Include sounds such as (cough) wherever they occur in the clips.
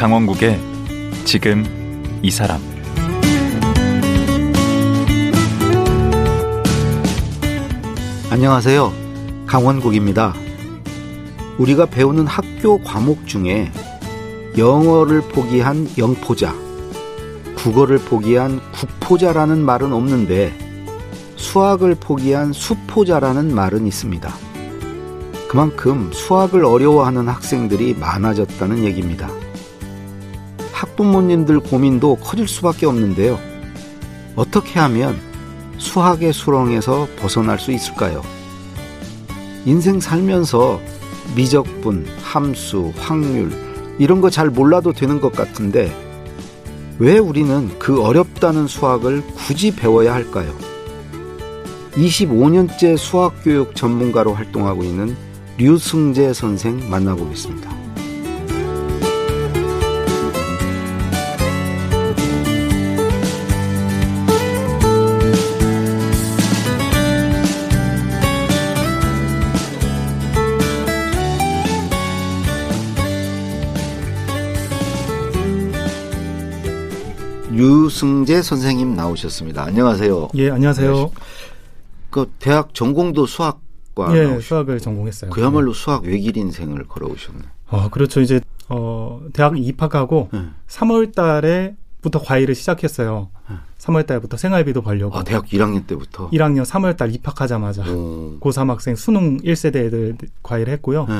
강원국의 지금 이 사람 안녕하세요. 강원국입니다. 우리가 배우는 학교 과목 중에 영어를 포기한 영포자, 국어를 포기한 국포자라는 말은 없는데 수학을 포기한 수포자라는 말은 있습니다. 그만큼 수학을 어려워하는 학생들이 많아졌다는 얘기입니다. 학부모님들 고민도 커질 수밖에 없는데요. 어떻게 하면 수학의 수렁에서 벗어날 수 있을까요? 인생 살면서 미적분, 함수, 확률, 이런 거 잘 몰라도 되는 것 같은데 왜 우리는 그 어렵다는 수학을 굳이 배워야 할까요? 25년째 수학교육 전문가로 활동하고 있는 류승재 선생 만나보겠습니다. 류승재 선생님 나오셨습니다. 안녕하세요. 예, 안녕하세요. 그 대학 전공도 수학과 예, 나오셨- 수학을 전공했어요. 그야말로 수학 외길 인생을 걸어오셨네. 어, 그렇죠. 이제 어, 대학 입학하고 네. 3월 달에 부터 과외를 시작했어요. 네. 3월 달부터 생활비도 벌려고. 아, 대학 1학년 때부터. 1학년 3월 달 입학하자마자 오. 고3 학생 수능 1세대 애들 과외를 했고요. 네.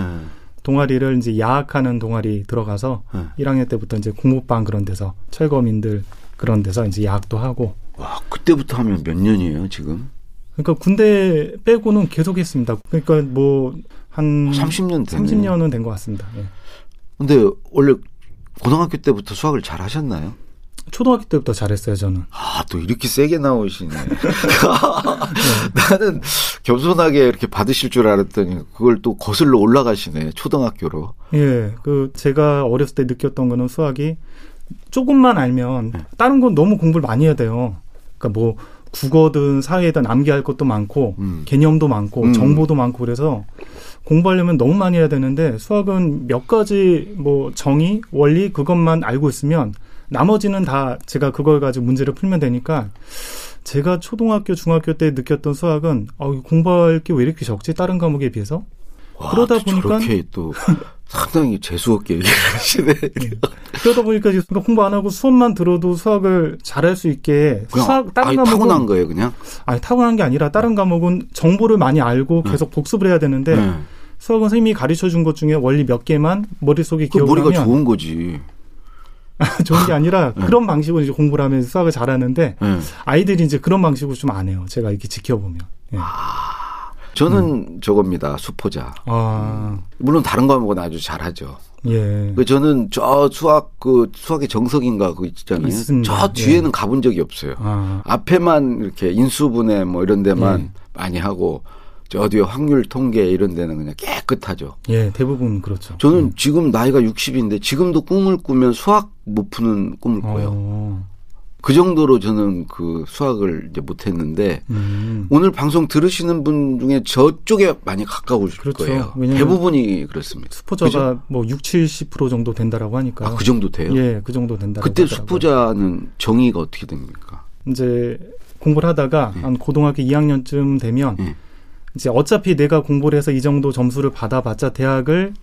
동아리를 이제 야학하는 동아리 들어가서 네. 1학년 때부터 이제 공부방 그런 데서 철거민들 그런 데서 이제 야학도 하고 와, 그때부터 하면 몇 년이에요, 지금? 그러니까 군대 빼고는 계속 했습니다. 그러니까 뭐 한 30년 되네. 30년은 된 것 같습니다. 예. 근데 원래 고등학교 때부터 수학을 잘 하셨나요? 초등학교 때부터 잘했어요, 저는. 아, 또 이렇게 세게 나오시네. (laughs) (laughs) 나는 겸손하게 이렇게 받으실 줄 알았더니 그걸 또 거슬러 올라가시네, 초등학교로. 예, 그 제가 어렸을 때 느꼈던 거는 수학이 조금만 알면 다른 건 너무 공부를 많이 해야 돼요. 그러니까 뭐 국어든 사회든 암기할 것도 많고 음. 개념도 많고 음. 정보도 많고 그래서 공부하려면 너무 많이 해야 되는데 수학은 몇 가지 뭐 정의, 원리 그것만 알고 있으면 나머지는 다 제가 그걸 가지고 문제를 풀면 되니까 제가 초등학교, 중학교 때 느꼈던 수학은 어, 공부할 게 왜 이렇게 적지? 다른 과목에 비해서? 와, 그러다 또 보니까- (laughs) 또 상당히 재수없게 얘기하시네. 그러다 보니까 그러니까 공부 안 하고 수업만 들어도 수학을 잘할 수 있게 수학 다른 아예 과목은 타고난 거예요, 그냥. 아니 타고난 게 아니라 다른 과목은 정보를 많이 알고 계속 복습을 해야 되는데 네. 수학은 선생님이 가르쳐 준 것 중에 원리 몇 개만 머릿속에 그 기억을 머리가 하면 좋은 거지. (laughs) 좋은 게 아니라 네. 그런 방식으로 이제 공부를 하면서 수학을 잘하는데 네. 아이들이 이제 그런 방식으로 좀 안 해요. 제가 이렇게 지켜보면. 예. 저는 저겁니다, 수포자. 아, 물론 다른 과목은 아주 잘하죠. 예. 그 저는 저 수학 그 수학의 정석인가 그 있잖아요. 있습니다. 저 뒤에는 가본 적이 없어요. 아, 앞에만 이렇게 인수분해 뭐 이런 데만 예. 많이 하고 저 뒤에 확률 통계 이런 데는 그냥 깨끗하죠. 예, 대부분 그렇죠. 저는 지금 나이가 60인데 지금도 꿈을 꾸면 수학 못 푸는 꿈을 꿔요. 어, 그 정도로 저는 그 수학을 이제 못 했는데 음. 오늘 방송 들으시는 분 중에 저쪽에 많이 가까우실 그렇죠. 거예요. 왜냐면 대부분이 그렇습니다. 수포자가 뭐 6, 70% 정도 된다라고 하니까. 아, 그 정도 돼요? 예, 그 정도 된다. 그때 수포자는 정의가 어떻게 됩니까? 이제 공부를 하다가 예. 한 고등학교 2학년쯤 되면 예. 이제 어차피 내가 공부를 해서 이 정도 점수를 받아봤자 대학을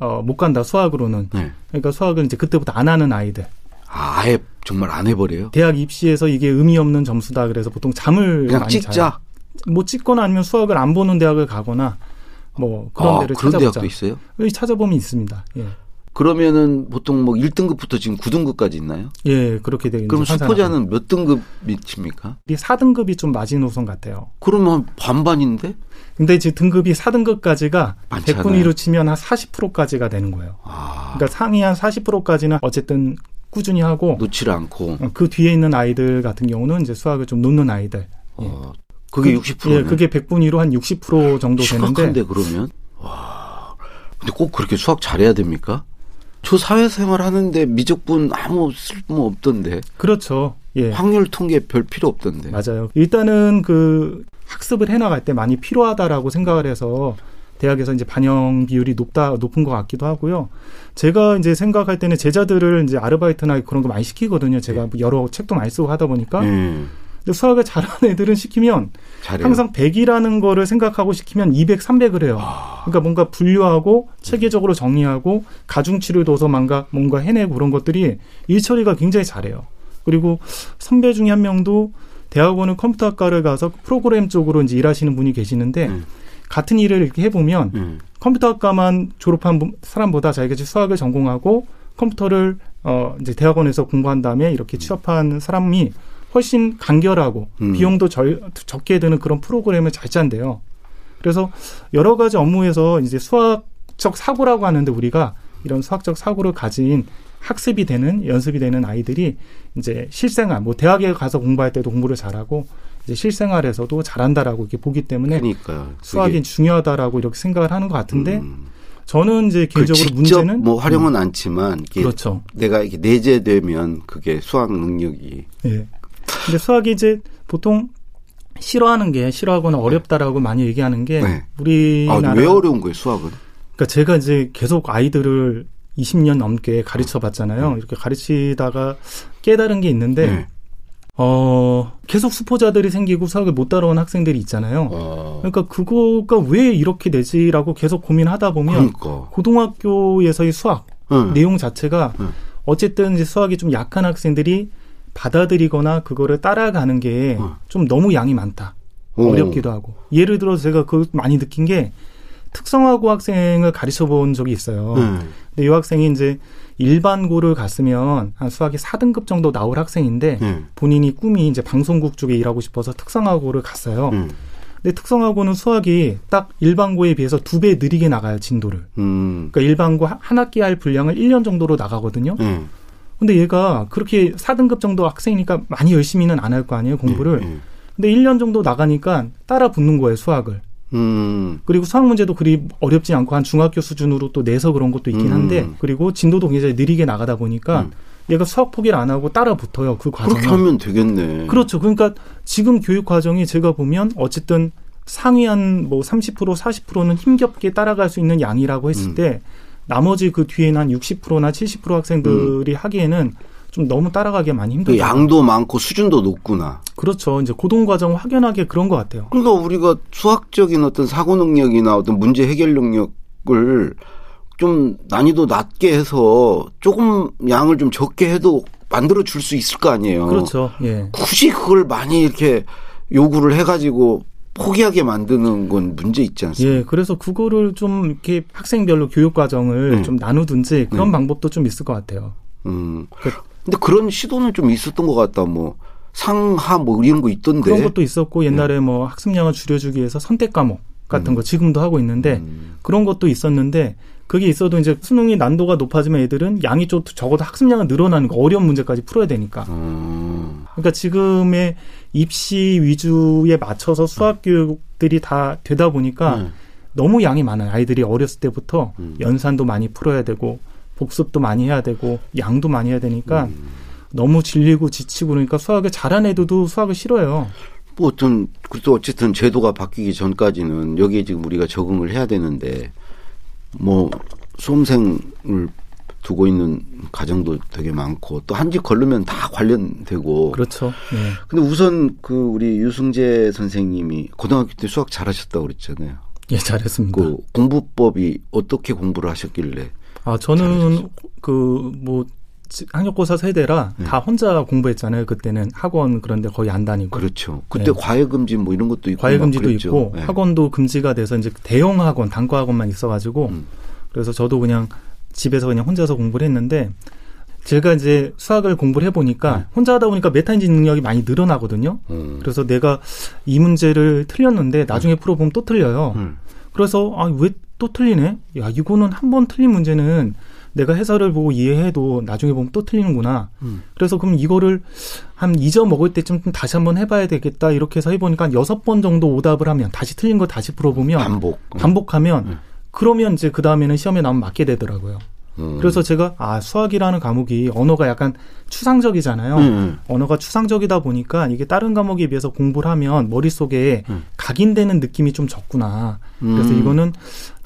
어, 못 간다 수학으로는. 네. 그러니까 수학을 이제 그때부터 안 하는 아이들. 아, 아예 정말 안 해버려요? 대학 입시에서 이게 의미 없는 점수다 그래서 보통 잠을 그냥 많이 찍자. 자요. 뭐 찍거나 아니면 수학을 안 보는 대학을 가거나 뭐 그런 아, 데를 그런 찾아보자. 대학도 있어요? 여기 찾아보면 있습니다. 예. 그러면은 보통 뭐 1등급부터 지금 9등급까지 있나요? 예, 그렇게 되어 그럼 수포자는 몇 등급이 칩니까? 4등급이 좀 마지노선 같아요. 그러면 반반인데? 근데 이제 등급이 4등급까지가 많잖아요. 100분위로 치면 한 40%까지가 되는 거예요. 아, 그러니까 상위 한 40%까지는 어쨌든 꾸준히 하고 놓지를 않고. 어, 그 뒤에 있는 아이들 같은 경우는 이제 수학을 좀 놓는 아이들. 어, 그게 그- 60%네. 예, 그게 100분 위로 한 60% 정도 되는데 그러면? 와. 근데 꼭 그렇게 수학 잘해야 됩니까? 저 사회생활 하는데 미적분 아무 쓸모 없던데. 그렇죠. 예. 확률 통계 별 필요 없던데. 맞아요. 일단은 그 학습을 해 나갈 때 많이 필요하다라고 생각을 해서 대학에서 이제 반영 비율이 높다 높은 것 같기도 하고요. 제가 이제 생각할 때는 제자들을 이제 아르바이트나 그런 거 많이 시키거든요. 제가 여러 책도 많이 쓰고 하다 보니까. 음. 근데 수학을 잘하는 애들은 시키면 잘해요. 항상 100이라는 거를 생각하고 시키면 200, 300을 해요. 그러니까 뭔가 분류하고 체계적으로 정리하고 가중치를 둬서 뭔가 뭔가 해내고 그런 것들이 일 처리가 굉장히 잘해요. 그리고 선배 중에 한 명도 대학원은 컴퓨터학과를 가서 프로그램 쪽으로 이제 일하시는 분이 계시는데 음. 같은 일을 이렇게 해보면 음. 컴퓨터학과만 졸업한 분- 사람보다 자기가 수학을 전공하고 컴퓨터를 어 이제 대학원에서 공부한 다음에 이렇게 취업한 사람이 훨씬 간결하고 음. 비용도 절, 적게 드는 그런 프로그램을 잘 짠대요. 그래서 여러 가지 업무에서 이제 수학적 사고라고 하는데 우리가 이런 수학적 사고를 가진 학습이 되는 연습이 되는 아이들이 이제 실생활 뭐 대학에 가서 공부할 때도 공부를 잘하고 이제 실생활에서도 잘한다라고 이렇게 보기 때문에 그러니까요. 수학이 그게, 중요하다라고 이렇게 생각을 하는 것 같은데 음. 저는 이제 그 개인적으로 직접 문제는 뭐 활용은 않지만 이게 그렇죠. 내가 이렇게 내재되면 그게 수학 능력이 예. 근데 수학이 이제 보통 싫어하는 게 싫어하거나 어렵다라고 많이 얘기하는 게 네. 우리나라 아, 왜 어려운 거예요 수학은? 그러니까 제가 이제 계속 아이들을 20년 넘게 가르쳐 봤잖아요. 네. 이렇게 가르치다가 깨달은 게 있는데 네. 어, 계속 수포자들이 생기고 수학을 못 따라온 학생들이 있잖아요. 어, 그러니까 그거가 왜 이렇게 되지라고 계속 고민하다 보면 그러니까 고등학교에서의 수학 응. 내용 자체가 응. 어쨌든 이제 수학이 좀 약한 학생들이 받아들이거나 그거를 따라가는 게 응. 좀 너무 양이 많다. 어. 어렵기도 하고. 예를 들어서 제가 그 많이 느낀 게 특성화고 학생을 가르쳐 본 적이 있어요. 응. 근데 이 학생이 이제 일반고를 갔으면 한 수학이 4등급 정도 나올 학생인데 응. 본인이 꿈이 이제 방송국 쪽에 일하고 싶어서 특성화고를 갔어요. 응. 근데 특성화고는 수학이 딱 일반고에 비해서 두 배 느리게 나가요, 진도를. 음. 그러니까 일반고 한- 한 학기 할 분량을 1년 정도로 나가거든요. 응. 근데 얘가 그렇게 4등급 정도 학생이니까 많이 열심히는 안 할 거 아니에요, 공부를. 응. 근데 1년 정도 나가니까 따라 붙는 거예요, 수학을. 음. 그리고 수학 문제도 그리 어렵지 않고 한 중학교 수준으로 또 내서 그런 것도 있긴 한데 음. 그리고 진도도 굉장히 느리게 나가다 보니까 음. 얘가 수학 포기를 안 하고 따라 붙어요, 그 과정에. 그렇게 하면 되겠네. 그렇죠. 그러니까 지금 교육 과정이 제가 보면 어쨌든 상위 한 뭐 30% 40%는 힘겹게 따라갈 수 있는 양이라고 했을 음. 때 나머지 그 뒤에는 한 60%나 70% 학생들이 하기에는 좀 너무 따라가기 많이 그 힘들다. 양도 많고 수준도 높구나. 그렇죠. 이제 고등 과정 확연하게 그런 것 같아요. 그러니까 우리가 수학적인 어떤 사고 능력이나 어떤 문제 해결 능력을 좀 난이도 낮게 해서 조금 양을 좀 적게 해도 만들어 줄 수 있을 거 아니에요. 그렇죠. 예. 굳이 그걸 많이 이렇게 요구를 해가지고 포기하게 만드는 건 문제 있지 않습니까? 예, 그래서 그거를 좀 이렇게 학생별로 교육 과정을 음. 좀 나누든지 그런 음. 방법도 좀 있을 것 같아요. 음. 그- 근데 그런 시도는 좀 있었던 것 같다. 뭐 상하 뭐 이런 거 있던데. 그런 것도 있었고 옛날에 뭐 학습량을 줄여주기 위해서 선택 과목 같은 음. 거 지금도 하고 있는데 음. 그런 것도 있었는데 그게 있어도 이제 수능이 난도가 높아지면 애들은 양이 좀 적어도 학습량은 늘어나는 거 어려운 문제까지 풀어야 되니까. 음. 그러니까 지금의 입시 위주에 맞춰서 수학 교육들이 다 되다 보니까 음. 너무 양이 많아요. 아이들이 어렸을 때부터 음. 연산도 많이 풀어야 되고 복습도 많이 해야 되고 양도 많이 해야 되니까 음. 너무 질리고 지치고 그러니까 수학을 잘한 애들도 수학을 싫어해요. 뭐 어떤 그래도 어쨌든 제도가 바뀌기 전까지는 여기에 지금 우리가 적응을 해야 되는데 뭐 수험생을 두고 있는 가정도 되게 많고 또 한 집 걸르면 다 관련되고 그렇죠. 네. 근데 우선 그 우리 유승재 선생님이 고등학교 때 수학 잘하셨다고 그랬잖아요. 예, 잘했습니다. 그 공부법이 어떻게 공부를 하셨길래 아, 저는 그 뭐 학력고사 세대라 네. 다 혼자 공부했잖아요. 그때는 학원 그런데 거의 안 다니고. 그렇죠. 그때 네. 과외금지 뭐 이런 것도 있고 과외금지도. 있고 네. 학원도 금지가 돼서 이제 대형 학원, 단과 학원만 있어가지고 음. 그래서 저도 그냥 집에서 그냥 혼자서 공부를 했는데 제가 이제 수학을 공부를 해보니까 네. 혼자 하다 보니까 메타인지 능력이 많이 늘어나거든요. 음. 그래서 내가 이 문제를 틀렸는데 나중에 풀어보면 또 틀려요. 음. 그래서 아 왜 또 틀리네? 야 이거는 한 번 틀린 문제는 내가 해설을 보고 이해해도 나중에 보면 또 틀리는구나. 음. 그래서 그럼 이거를 한 잊어먹을 때쯤 다시 한번 해봐야 되겠다 이렇게 해서 해보니까 한 여섯 번 정도 오답을 하면 다시 틀린 거 다시 풀어보면 반복. 반복하면 음. 그러면 이제 그 다음에는 시험에 나오면 맞게 되더라고요. 음. 그래서 제가 아 수학이라는 과목이 언어가 약간 추상적이잖아요. 음, 음. 언어가 추상적이다 보니까 이게 다른 과목에 비해서 공부를 하면 머릿속에 음. 각인되는 느낌이 좀 적구나. 그래서 음. 이거는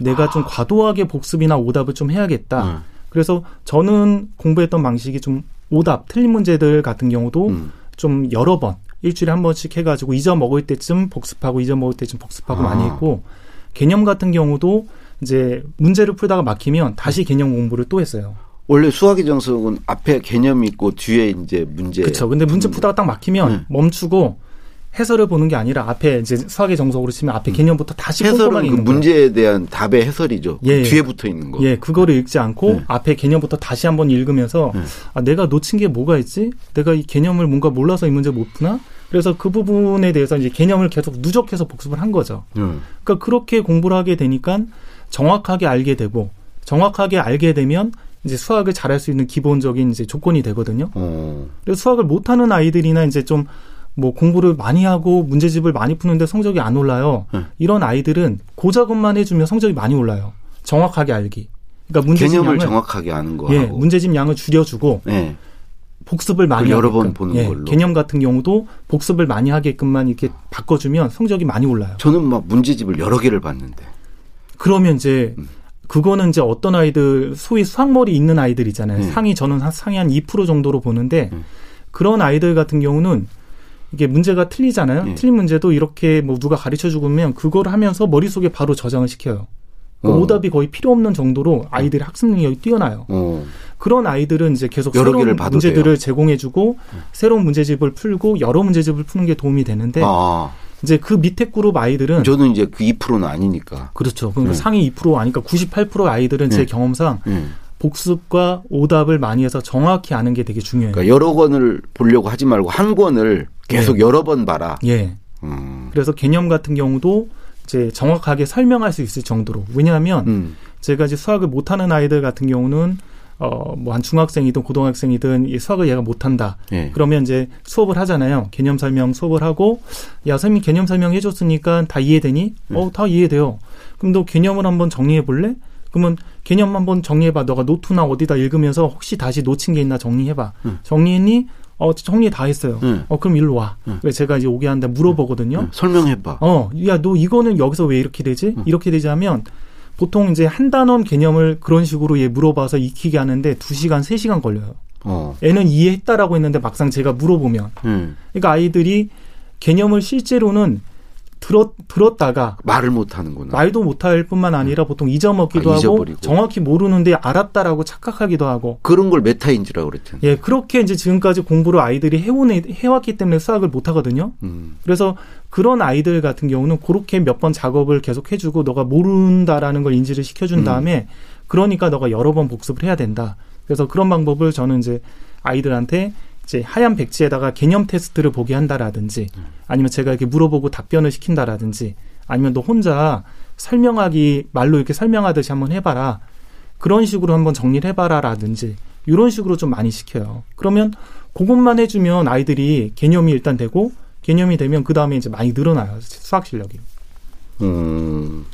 내가 좀 과도하게 복습이나 오답을 좀 해야겠다. 음. 그래서 저는 공부했던 방식이 좀 오답, 틀린 문제들 같은 경우도 음. 좀 여러 번 일주일에 한 번씩 해가지고 잊어먹을 때쯤 복습하고 잊어먹을 때쯤 복습하고 아. 많이 했고 개념 같은 경우도 이제 문제를 풀다가 막히면 다시 개념 공부를 또 했어요. 원래 수학의 정석은 앞에 개념이 있고 뒤에 이제 문제. 그렇죠. 근데 문제 풀다가 딱 막히면 네. 멈추고 해설을 보는 게 아니라 앞에 이제 수학의 정석으로 치면 앞에 개념부터 다시 음. 해설은 그. 문제에 대한 답의 해설이죠. 그 예. 뒤에 붙어 있는 거. 예, 그거를 읽지 않고 네. 앞에 개념부터 다시 한번 읽으면서 네. 아, 내가 놓친 게 뭐가 있지? 내가 이 개념을 뭔가 몰라서 이 문제 못 푸나? 그래서 그 부분에 대해서 이제 개념을 계속 누적해서 복습을 한 거죠. 음. 그러니까 그렇게 공부를 하게 되니까 정확하게 알게 되고 정확하게 알게 되면 이제 수학을 잘할 수 있는 기본적인 이제 조건이 되거든요. 어. 그래서 수학을 못하는 아이들이나 이제 좀 뭐 공부를 많이 하고 문제집을 많이 푸는데 성적이 안 올라요. 네. 이런 아이들은 고작업만 해주면 성적이 많이 올라요. 정확하게 알기. 그러니까 문제집 개념을 양을 정확하게 아는 거 예, 하고. 문제집 양을 줄여주고 예. 복습을 많이 여러 하게끔. 번 보는 예, 걸로. 개념 같은 경우도 복습을 많이 하게끔만 이렇게 바꿔주면 성적이 많이 올라요. 저는 막 문제집을 여러 개를 봤는데. 그러면 이제 음. 그거는 이제 어떤 아이들 소위 수학머리 있는 아이들 있잖아요. 네. 상위 저는 한 상위 한 2% 정도로 보는데 음. 그런 아이들 같은 경우는 이게 문제가 틀리잖아요. 네. 틀린 문제도 이렇게 뭐 누가 가르쳐 주면 그걸 하면서 머릿속에 바로 저장을 시켜요. 그 어. 오답이 거의 필요 없는 정도로 아이들의 학습 능력이 뛰어나요. 어. 그런 아이들은 이제 계속 여러 새로운 문제들을 돼요. 음. 제공해주고 새로운 문제집을 풀고 여러 문제집을 푸는 게 도움이 되는데 아. 이제 그 밑에 그룹 아이들은 저는 이제 그 2%는 아니니까. 그렇죠. 그럼 네. 상위 2% 아니까 98% 아이들은 제 네. 경험상 예. 복습과 오답을 많이 해서 정확히 아는 게 되게 중요해요. 그러니까 여러 권을 보려고 하지 말고 한 권을 계속 여러 번 봐라. 예. 음. 그래서 개념 같은 경우도 이제 정확하게 설명할 수 있을 정도로 왜냐하면 음. 제가 이제 수학을 못하는 아이들 같은 경우는 어 뭐 한 중학생이든 고등학생이든 이 수학을 얘가 못한다. 예. 그러면 이제 수업을 하잖아요. 개념 설명 수업을 하고 야 선생님 개념 설명 해줬으니까 다 이해되니? 네. 어다 이해돼요. 그럼 너 개념을 한번 정리해 볼래? 그러면 개념 한번 정리해봐. 너가 노트나 어디다 읽으면서 혹시 다시 놓친 게 있나 정리해봐. 음. 정리했니? 어 정리 다 했어요. 음. 어 그럼 일로 와. 음. 그래서 제가 이제 오게 하는데 물어보거든요. 예. 설명해봐. 어, 야, 너 이거는 여기서 왜 이렇게 되지? 음. 이렇게 되지 하면 보통 이제 한 단원 개념을 그런 식으로 얘 물어봐서 익히게 하는데 두시간세시간 걸려요. 어. 애는 이해했다라고 했는데 막상 제가 물어보면. 음. 그러니까 아이들이 개념을 실제로는 들었, 들었다가 말을 못 하는구나. 말도 못 할 뿐만 아니라 보통 잊어먹기도 아, 하고. 정확히 모르는데 알았다라고 착각하기도 하고 그런 걸 메타인지라고 그랬잖아요. 예, 그렇게 이제 지금까지 공부를 아이들이 해온, 해왔기 때문에 수학을 못 하거든요. 음. 그래서 그런 아이들 같은 경우는 그렇게 몇 번 작업을 계속 해주고 너가 모른다라는 걸 인지를 시켜준 음. 다음에 그러니까 너가 여러 번 복습을 해야 된다. 그래서 그런 방법을 저는 이제 아이들한테 이제 하얀 백지에다가 개념 테스트를 보게 한다라든지 아니면 제가 이렇게 물어보고 답변을 시킨다라든지 아니면 너 혼자 설명하기 말로 이렇게 설명하듯이 한번 해봐라. 그런 식으로 한번 정리를 해봐라라든지 이런 식으로 좀 많이 시켜요. 그러면 그것만 해주면 아이들이 개념이 일단 되고 개념이 되면 그 다음에 이제 많이 늘어나요 수학 실력이. 음.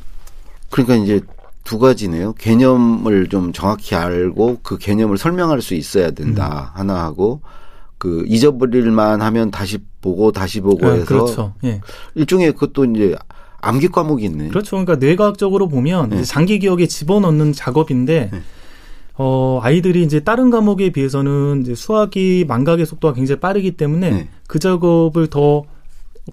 그러니까 이제 두 가지네요. 개념을 좀 정확히 알고 그 개념을 설명할 수 있어야 된다. 음. 하나 하고 그 잊어버릴만 하면 다시 보고 다시 보고 네, 해서 그렇죠. 예. 일종의 그것도 이제 암기 과목이 있네. 그렇죠. 그러니까 뇌과학적으로 보면 네. 이제 장기 기억에 집어넣는 작업인데 네. 어 아이들이 이제 다른 과목에 비해서는 이제 수학이 망각의 속도가 굉장히 빠르기 때문에 네. 그 작업을 더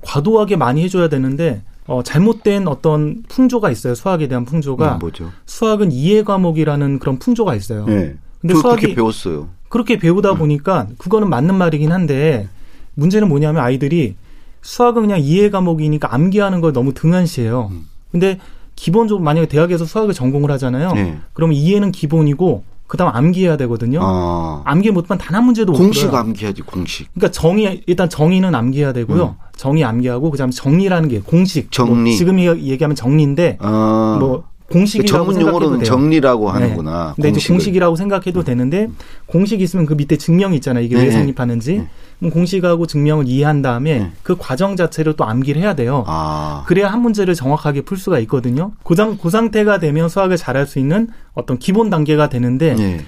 과도하게 많이 해줘야 되는데 어 잘못된 어떤 풍조가 있어요. 수학에 대한 풍조가 음, 뭐죠? 수학은 이해 과목이라는 그런 풍조가 있어요. 네. 근데 그, 수학이- 그렇게 배웠어요. 그렇게 배우다 보니까 그거는 맞는 말이긴 한데 문제는 뭐냐면 아이들이 수학은 그냥 이해 과목이니까 암기하는 걸 너무 등한시해요. 음. 근데 기본적으로 만약에 대학에서 수학을 전공을 하잖아요. 네. 그러면 이해는 기본이고 그다음 암기해야 되거든요. 아. 암기 못하면 단 한 문제도 못 공식 풀어요. 암기하지 공식. 그러니까 정의 일단 정의는 암기해야 되고요. 정의 암기하고 그다음에 정리라는 게 공식. 정리. 뭐 지금 이- 얘기하면 정리인데 아. 뭐 공식이라고 생각해도 용어로는 돼요. 정리라고 네. 하는구나. 근데 이제 공식을. 공식이라고 생각해도 되는데 공식이 있으면 그 밑에 증명이 있잖아요. 이게 네. 왜 성립하는지. 네. 공식하고 증명을 이해한 다음에 네. 그 과정 자체를 또 암기를 해야 돼요. 아. 그래야 한 문제를 정확하게 풀 수가 있거든요. 고상, 그 상태가 되면 수학을 잘할 수 있는 어떤 기본 단계가 되는데 네.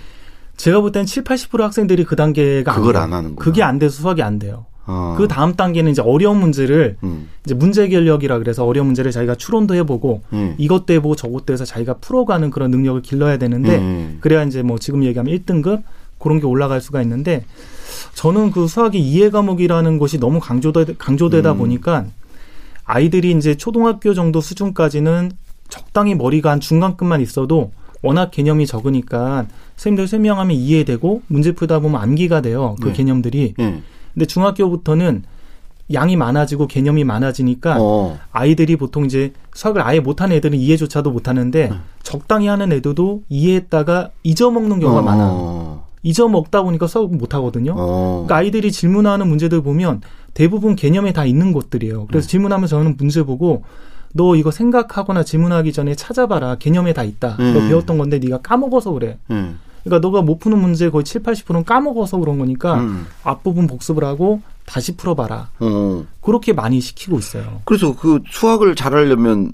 제가 볼땐 7, 80% 학생들이 그 단계가 그걸 돼요. 안 하는구나. 그게 안 돼서 수학이 안 돼요. 어. 그 다음 단계는 이제 어려운 문제를 음. 이제 문제 결력이라 그래서 어려운 문제를 자기가 추론도 해보고 음. 이것도 해보고 저것도 해서 자기가 풀어가는 그런 능력을 길러야 되는데 음. 그래야 이제 뭐 지금 얘기하면 1등급 그런 게 올라갈 수가 있는데 저는 그 수학의 이해 과목이라는 것이 너무 강조되, 강조되다 음. 보니까 아이들이 이제 초등학교 정도 수준까지는 적당히 머리가 한 중간급만 있어도 워낙 개념이 적으니까 선생님들 설명하면 이해되고 문제 풀다 보면 암기가 돼요. 그 네. 개념들이. 예. 근데 중학교부터는 양이 많아지고 개념이 많아지니까 어. 아이들이 보통 이제 수학을 아예 못하는 애들은 이해조차도 못하는데 네. 적당히 하는 애들도 이해했다가 잊어먹는 경우가 어. 많아요. 잊어먹다 보니까 수학을 못하거든요. 어. 그러니까 아이들이 질문하는 문제들 보면 대부분 개념에 다 있는 것들이에요. 그래서 네. 질문하면 저는 문제 보고 너 이거 생각하거나 질문하기 전에 찾아봐라. 개념에 다 있다. 너 음. 배웠던 건데 네가 까먹어서 그래. 예. 그러니까 너가 못 푸는 문제 거의 7, 80%는 까먹어서 그런 거니까 음. 앞부분 복습을 하고 다시 풀어봐라. 어. 그렇게 많이 시키고 있어요. 그래서 그 수학을 잘하려면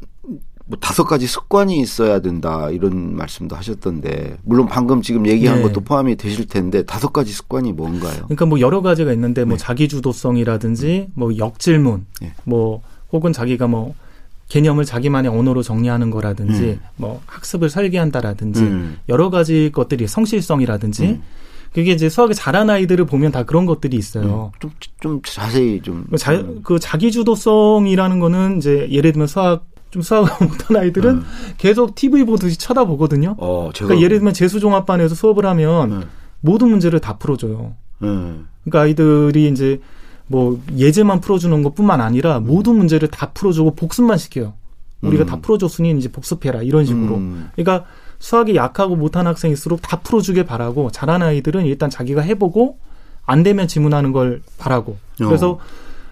뭐 다섯 가지 습관이 있어야 된다 이런 말씀도 하셨던데 물론 방금 지금 얘기한 네. 것도 포함이 되실 텐데 다섯 가지 습관이 뭔가요? 그러니까 뭐 여러 가지가 있는데 뭐 네. 자기 주도성이라든지 뭐 역질문, 네. 뭐 혹은 자기가 뭐 개념을 자기만의 언어로 정리하는 거라든지 음. 뭐 학습을 설계한다라든지 음. 여러 가지 것들이 성실성이라든지 음. 그게 이제 수학을 잘하는 아이들을 보면 다 그런 것들이 있어요. 좀, 좀 자세히 좀. 그 자, 그 자기주도성이라는 거는 이제 예를 들면 수학 좀 수학을 못하는 (laughs) 아이들은 음. 계속 TV 보듯이 쳐다보거든요. 어, 제가. 그러니까 예를 들면 재수종합반에서 수업을 하면 네. 모든 문제를 다 풀어줘요. 네. 그러니까 아이들이 이제 뭐 예제만 풀어주는 것뿐만 아니라 모든 문제를 다 풀어주고 복습만 시켜요. 우리가 음. 다 풀어줬으니 이제 복습해라 이런 식으로. 음. 그러니까 수학이 약하고 못한 학생일수록 다 풀어주길 바라고 잘하는 아이들은 일단 자기가 해보고 안 되면 지문하는 걸 바라고. 그래서 어.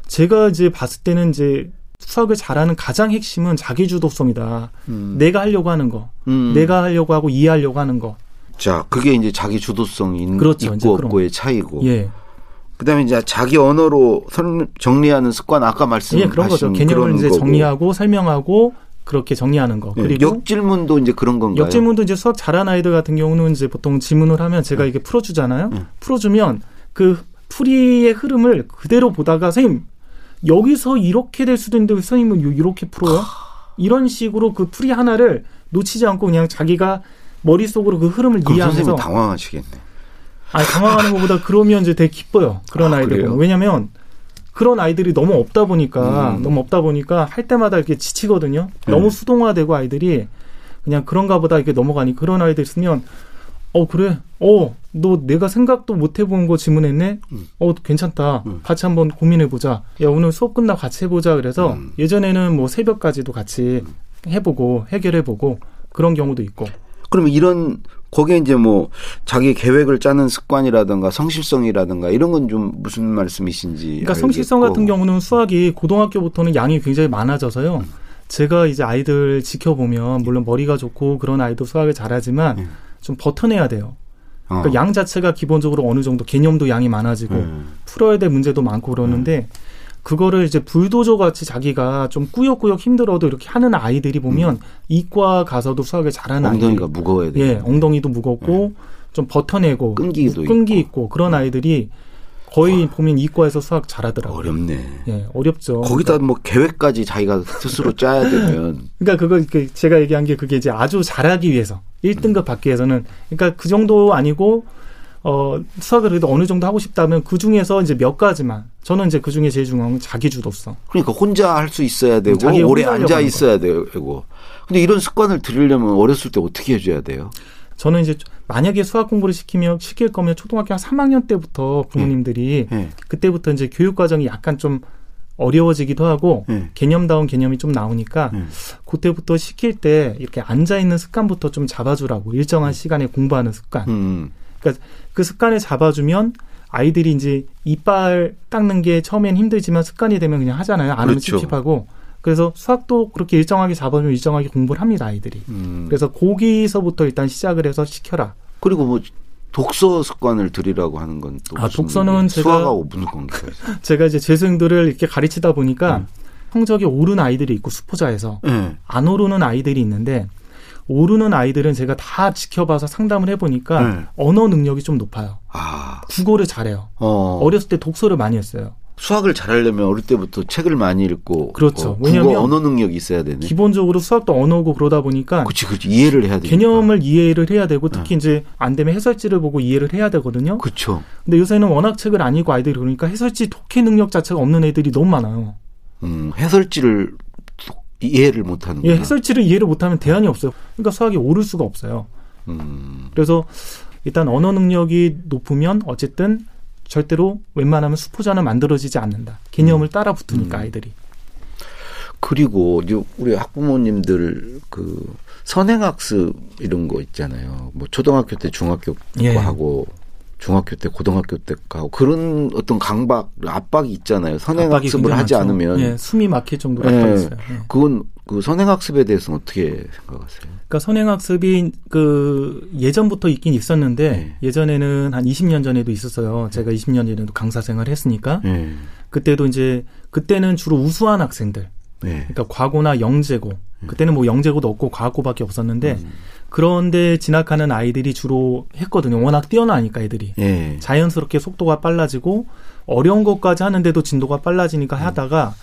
제가 이제 봤을 때는 이제 수학을 잘하는 가장 핵심은 자기주도성이다. 음. 내가 하려고 하는 거, 음. 내가 하려고 하고 이해하려고 하는 거. 자, 그게 이제 자기 주도성이 있- 그렇죠. 있고 없고의 차이고. 예, 그다음에 이제 자기 언어로 설- 정리하는 습관 아까 말씀하신 예 그런 거죠. 개념을 이제 거고. 정리하고 설명하고 그렇게 정리하는 거. 예, 그리고 역질문도 이제 그런 건가요? 역질문도 이제 수학 잘하는 아이들 같은 경우는 이제 보통 질문을 하면 제가 이게 풀어주잖아요. 음. 풀어주면 그 풀이의 흐름을 그대로 보다가 선생님 여기서 이렇게 될 수도 있는데 왜 선생님은 요- 이렇게 풀어요? 이런 식으로 그 풀이 하나를 놓치지 않고 그냥 자기가 머릿속으로 그 흐름을 이해하면서 선생님 당황하시겠네. 아니 당황하는 것보다 그러면 이제 되게 기뻐요. 그런 아, 아, 이들 그래요? 보면. 왜냐면 그런 아이들이 너무 없다 보니까 음. 너무 없다 보니까 할 때마다 이렇게 지치거든요. 네. 너무 수동화되고 아이들이 그냥 그런가 보다 이렇게 넘어가니 그런 아이들 있으면 어 그래 어 너 내가 생각도 못 해본 거 질문했네 음. 어 괜찮다 음. 같이 한번 고민해 보자 야 오늘 수업 끝나고 같이 해보자 그래서 음. 예전에는 뭐 새벽까지도 같이 해보고 해결해 보고 그런 경우도 있고 그러면 이런 거기에 이제 뭐 자기 계획을 짜는 습관이라든가 성실성이라든가 이런 건 좀 무슨 말씀이신지. 그러니까 성실성 알겠고. 같은 경우는 수학이 고등학교부터는 양이 굉장히 많아져서요. 음. 제가 이제 아이들 지켜보면 물론 머리가 좋고 그런 아이도 수학을 잘하지만 음. 좀 버텨내야 돼요. 어. 그러니까 양 자체가 기본적으로 어느 정도 개념도 양이 많아지고 음. 풀어야 될 문제도 많고 그러는데 그거를 이제 불도저 같이 자기가 좀 꾸역꾸역 힘들어도 이렇게 하는 아이들이 보면 이과 가서도 수학을 잘하는 아이들 음. 엉덩이가 무거워야 돼. 예, 엉덩이도 무겁고 좀 버텨내고 끈기도 끈기 있고. 있고, 그런 아이들이 거의 보면 이과에서 수학 잘하더라고요. 어렵네. 예, 어렵죠. 거기다 뭐 계획까지 자기가 (laughs) 스스로 짜야 되면 그러니까 그거 그 제가 얘기한 게 그게 이제 아주 잘하기 위해서 음. 1등급 받기 위해서는 그러니까 그 정도 아니고 어 수학을 그래도 어느 정도 하고 싶다면 그 중에서 이제 몇 가지만 저는 이제 그 중에 제일 중요한 건 자기 주도성. 그러니까 혼자 할 수 있어야 되고 오래 앉아 있어야 되고. 근데 이런 습관을 들이려면 어렸을 때 어떻게 해줘야 돼요? 저는 이제 만약에 수학 공부를 시키면 시킬 거면 초등학교 한 3학년 때부터 부모님들이 예. 그때부터 이제 교육 과정이 약간 좀 어려워지기도 하고 예. 개념다운 개념이 좀 나오니까 예. 그때부터 시킬 때 이렇게 앉아 있는 습관부터 좀 잡아주라고 일정한 시간에 공부하는 습관. 음. 그러니까 그 습관을 잡아주면 아이들이 이제 이빨 닦는 게 처음엔 힘들지만 습관이 되면 그냥 하잖아요. 안 하면 그렇죠. 찝찝하고. 그래서 수학도 그렇게 일정하게 잡아주면 일정하게 공부를 합니다, 아이들이. 음. 그래서 거기서부터 일단 시작을 해서 시켜라. 그리고 뭐 독서 습관을 들이라고 하는 건 또 아, 독서는 제가- 수학하고 무슨 관계가 있어요? (laughs) 제가 이제 재수생들을 이렇게 가르치다 보니까 음. 성적이 오른 아이들이 있고 수포자에서 예. 안 오르는 아이들이 있는데 오르는 아이들은 제가 다 지켜봐서 상담을 해보니까 네. 언어 능력이 좀 높아요. 아, 국어를 잘해요. 어, 어렸을 때 독서를 많이 했어요. 수학을 잘하려면 어릴 때부터 책을 많이 읽고 그렇죠. 어, 왜냐면 국어 언어 능력이 있어야 되네. 기본적으로 수학도 언어고 그러다 보니까 그렇지, 그렇지. 이해를 해야 돼. 개념을 이해를 해야 되고 특히 네. 이제 안 되면 해설지를 보고 이해를 해야 되거든요. 그렇죠. 근데 요새는 워낙 책을 안 읽고 아이들이 그러니까 해설지 독해 능력 자체가 없는 애들이 너무 많아요. 음, 해설지를 이해를 못 하는 예, 해설지를 이해를 못하면 대안이 없어요. 그러니까 수학이 오를 수가 없어요. 음, 그래서 일단 언어 능력이 높으면 어쨌든 절대로 웬만하면 수포자는 만들어지지 않는다. 개념을 따라 붙으니까 음. 아이들이. 그리고 우리 학부모님들 그 선행학습 이런 거 있잖아요. 뭐 초등학교 때 중학교 예. 거 하고 중학교 때 고등학교 때 하고 그런 어떤 강박 압박이 있잖아요. 선행학습을 하지 많죠. 않으면 예, 숨이 막힐 정도로 예. 압박이 있어요. 예. 그건 그 선행학습에 대해서는 어떻게 생각하세요? 그러니까 선행학습이 그 예전부터 있긴 있었는데 네. 예전에는 한 20년 전에도 있었어요. 제가 20년 전에도 강사 생활을 했으니까 네. 그때도 이제 그때는 주로 우수한 학생들 네. 그러니까 과고나 영재고 그때는 뭐 영재고도 없고 과고밖에 없었는데 음. 그런데 진학하는 아이들이 주로 했거든요. 워낙 뛰어나니까 애들이 예. 자연스럽게 속도가 빨라지고 어려운 것까지 하는데도 진도가 빨라지니까 하다가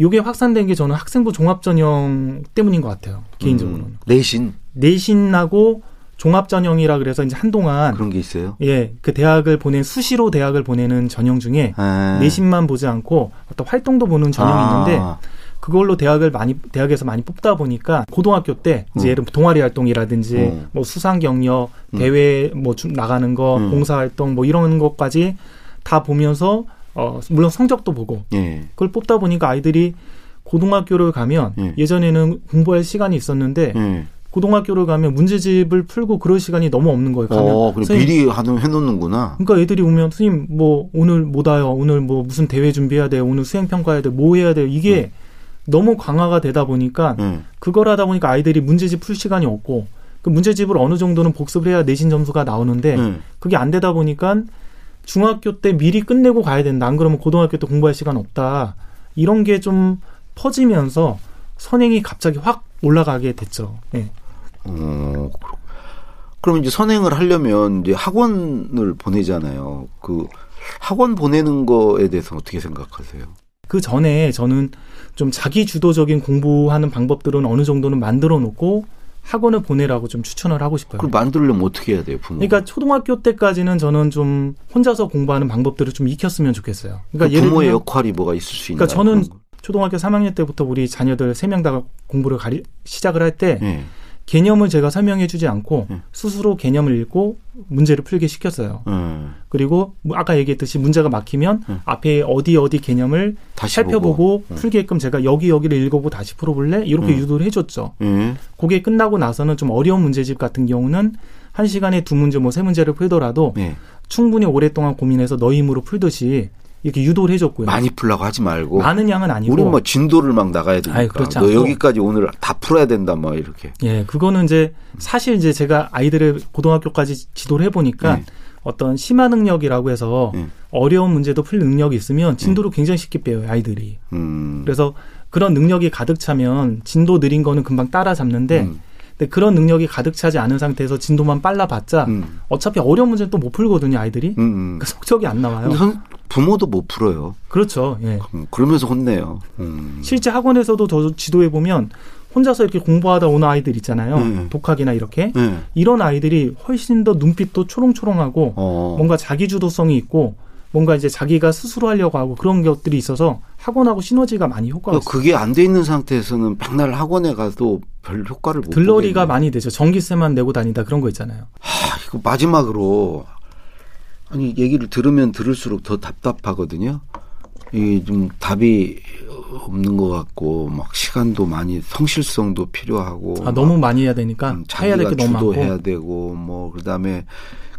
요게 확산된 게 저는 학생부 종합 전형 때문인 것 같아요. 개인적으로는 음, 내신 내신하고 종합 전형이라 그래서 이제 한동안 그런 게 있어요. 예 그 대학을 보낸 수시로 대학을 보내는 전형 중에 아. 내신만 보지 않고 어떤 활동도 보는 전형이 아. 있는데 그걸로 대학을 많이 대학에서 많이 뽑다 보니까 고등학교 때 이제 음. 예를 들면 동아리 활동이라든지 음. 뭐 수상 경력 음. 대회 뭐좀 나가는 거 음. 봉사 활동 뭐 이런 것까지 다 보면서 어 물론 성적도 보고 예. 그걸 뽑다 보니까 아이들이 고등학교를 가면 예. 예전에는 공부할 시간이 있었는데 예. 고등학교를 가면 문제집을 풀고 그럴 시간이 너무 없는 거예요. 가면 어, 선생님, 미리 하는 해놓는구나. 그러니까 애들이 오면 선생님 뭐 오늘 못 와요. 오늘 뭐 무슨 대회 준비해야 돼요. 오늘 수행 평가해야 돼요. 뭐 해야 돼요. 이게 너무 강화가 되다 보니까 예. 그걸 하다 보니까 아이들이 문제집 풀 시간이 없고 그 문제집을 어느 정도는 복습을 해야 내신 점수가 나오는데 예. 그게 안 되다 보니까 중학교 때 미리 끝내고 가야 된다. 안 그러면 고등학교 때 공부할 시간 없다. 이런 게 좀 퍼지면서 선행이 갑자기 확 올라가게 됐죠. 예. 어, 그럼 이제 선행을 하려면 이제 학원을 보내잖아요. 그 학원 보내는 거에 대해서 어떻게 생각하세요? 그 전에 저는 좀 자기 주도적인 공부하는 방법들은 어느 정도는 만들어 놓고 학원을 보내라고 좀 추천을 하고 싶어요. 그걸 만들려면 어떻게 해야 돼요, 부모? 그러니까 초등학교 때까지는 저는 좀 혼자서 공부하는 방법들을 좀 익혔으면 좋겠어요. 그 그러니까 예를 부모의 들면 역할이 뭐가 있을 수 있나? 그러니까 저는 초등학교 3학년 때부터 우리 자녀들 세명다 공부를 가리, 시작을 할때 예. 개념을 제가 설명해 주지 않고 예. 스스로 개념을 읽고 문제를 풀게 시켰어요. 예. 그리고 뭐 아까 얘기했듯이 문제가 막히면 예. 앞에 어디 어디 개념을 다시 살펴보고 보고. 예. 풀게끔 제가 여기 여기를 읽어보고 다시 풀어볼래? 이렇게 음. 유도를 해줬죠. 예. 그게 끝나고 나서는 좀 어려운 문제집 같은 경우는 한 시간에 두 문제 뭐 세 문제를 풀더라도 예. 충분히 오랫동안 고민해서 너 힘으로 풀듯이 이렇게 유도를 해줬고요. 많이 풀라고 하지 말고. 많은 양은 아니고 우리 뭐 진도를 막 나가야 되니까. 아이, 그렇지 너 않고. 여기까지 오늘 다 풀어야 된다, 막 이렇게. 예, 그거는 이제 사실 이제 제가 아이들을 고등학교까지 지도를 해보니까 네. 어떤 심화 능력이라고 해서 네. 어려운 문제도 풀 능력이 있으면 진도를 굉장히 쉽게 빼요, 아이들이. 음. 그래서 그런 능력이 가득 차면 진도 느린 거는 금방 따라잡는데 음. 근데 그런 능력이 가득 차지 않은 상태에서 진도만 빨라봤자 음. 어차피 어려운 문제는 또 못 풀거든요, 아이들이. 음. 음. 그 성적이 안 나와요. 선, 부모도 못 풀어요. 그렇죠. 예. 음, 그러면서 혼내요. 음. 실제 학원에서도 저 지도해 보면 혼자서 이렇게 공부하다 오는 아이들 있잖아요. 음. 독학이나 이렇게. 예. 이런 아이들이 훨씬 더 눈빛도 초롱초롱하고 어. 뭔가 자기 주도성이 있고 뭔가 이제 자기가 스스로 하려고 하고 그런 것들이 있어서 학원하고 시너지가 많이 효과가 그러니까 있어요. 그게 안 돼 있는 상태에서는 백날 학원에 가도 별 효과를 못 들러리가 보겠네. 많이 되죠. 전기세만 내고 다니다 그런 거 있잖아요. 하, 이거 마지막으로 아니 얘기를 들으면 들을수록 더 답답하거든요. 이게 좀 답이 없는 것 같고 막 시간도 많이 성실성도 필요하고 아, 너무 많이 해야 되니까 음, 해야 될 게 너무 많고. 주도해야 되고 뭐 그다음에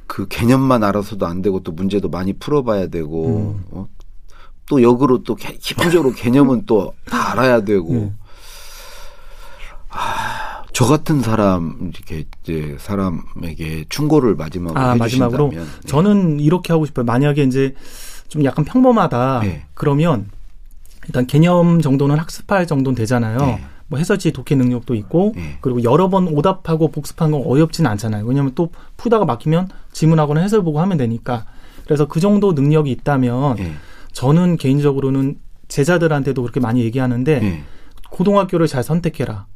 그 개념만 알아서도 안 되고 또 문제도 많이 풀어봐야 되고 음. 어? 또 역으로 또 개- 기본적으로 개념은 또 다 알아야 되고 네. 아, 저 같은 사람 이렇게 이제 사람에게 충고를 마지막으로 아, 해주신다면 마지막으로 네. 저는 이렇게 하고 싶어요. 만약에 이제 좀 약간 평범하다. 네. 그러면 일단 개념 정도는 학습할 정도는 되잖아요. 네. 뭐 해설지 독해 능력도 있고 네. 그리고 여러 번 오답하고 복습하는 건 어렵지는 않잖아요. 왜냐하면 또 풀다가 막히면 질문하거나 해설 보고 하면 되니까. 그래서 그 정도 능력이 있다면 네. 저는 개인적으로는 제자들한테도 그렇게 많이 얘기하는데 예. 고등학교를 잘 선택해라.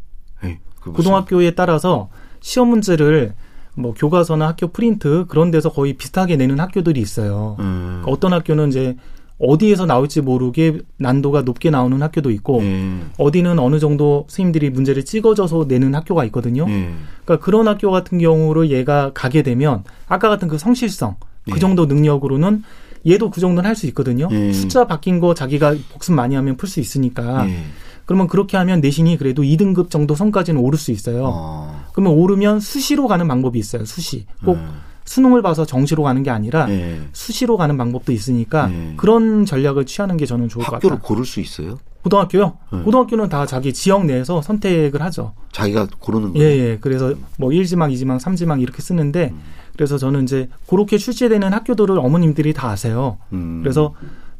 예. 그 고등학교에 따라서 시험 문제를 뭐 교과서나 학교 프린트 그런 데서 거의 비슷하게 내는 학교들이 있어요. 음. 그러니까 어떤 학교는 이제 어디에서 나올지 모르게 난도가 높게 나오는 학교도 있고 예. 어디는 어느 정도 선생님들이 문제를 찍어줘서 내는 학교가 있거든요. 예. 그러니까 그런 학교 같은 경우로 얘가 가게 되면 아까 같은 그 성실성 예. 그 정도 능력으로는 얘도 그 정도는 할 수 있거든요. 예. 숫자 바뀐 거 자기가 복습 많이 하면 풀 수 있으니까 예. 그러면 그렇게 하면 내신이 그래도 2등급 정도 선까지는 오를 수 있어요. 어. 그러면 오르면 수시로 가는 방법이 있어요. 수시. 꼭 음. 수능을 봐서 정시로 가는 게 아니라 예. 수시로 가는 방법도 있으니까 예. 그런 전략을 취하는 게 저는 좋을 것 학교를 같다. 고를 수 있어요? 고등학교요? 예. 고등학교는 다 자기 지역 내에서 선택을 하죠. 자기가 고르는 예, 거예요. 예. 그래서 뭐 1지망, 2지망, 3지망 이렇게 쓰는데 그래서 저는 이제 그렇게 출제되는 학교들을 어머님들이 다 아세요. 음. 그래서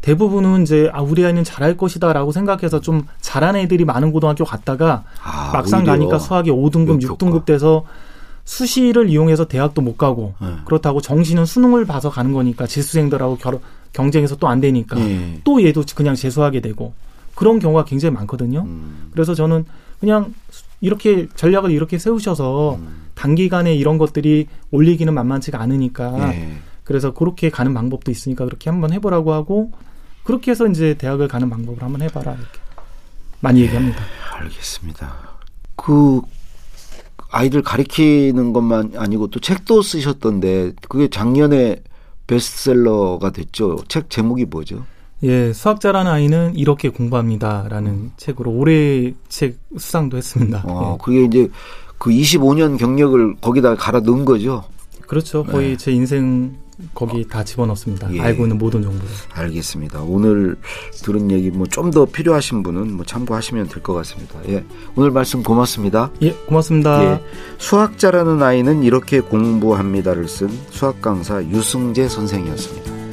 대부분은 이제 아 우리 아이는 잘할 것이다라고 생각해서 좀 잘하는 애들이 많은 고등학교 갔다가 아, 막상. 가니까 수학이 5등급, 역효과. 6등급 돼서 수시를 이용해서 대학도 못 가고 네. 그렇다고 정시는 수능을 봐서 가는 거니까 재수생들하고 결, 경쟁해서 또 안 되니까 예. 또 얘도 그냥 재수하게 되고 그런 경우가 굉장히 많거든요. 음. 그래서 저는 그냥 이렇게 전략을 이렇게 세우셔서 음. 단기간에 이런 것들이 올리기는 만만치가 않으니까 예. 그래서 그렇게 가는 방법도 있으니까 그렇게 한번 해보라고 하고 그렇게 해서 이제 대학을 가는 방법을 한번 해봐라 이렇게 많이 얘기합니다. 알겠습니다. 그 아이들 가리키는 것만 아니고 또 책도 쓰셨던데 그게 작년에 베스트셀러가 됐죠. 책 제목이 뭐죠? 예, 수학 잘하는 아이는 이렇게 공부합니다라는 책으로 올해 책 수상도 했습니다. 어, 그게 이제 그 25년 경력을 거기다 갈아 넣은 거죠. 예, 그렇죠. 거의 제 인생 거기 다 집어넣습니다. 예. 알고 있는 모든 정보를. 알겠습니다. 오늘 들은 얘기 뭐 좀 더 필요하신 분은 뭐 참고하시면 될 것 같습니다. 예. 오늘 말씀 고맙습니다. 예, 고맙습니다. 예. 수학 잘하는 아이는 이렇게 공부합니다를 쓴 수학 강사 유승재 선생이었습니다.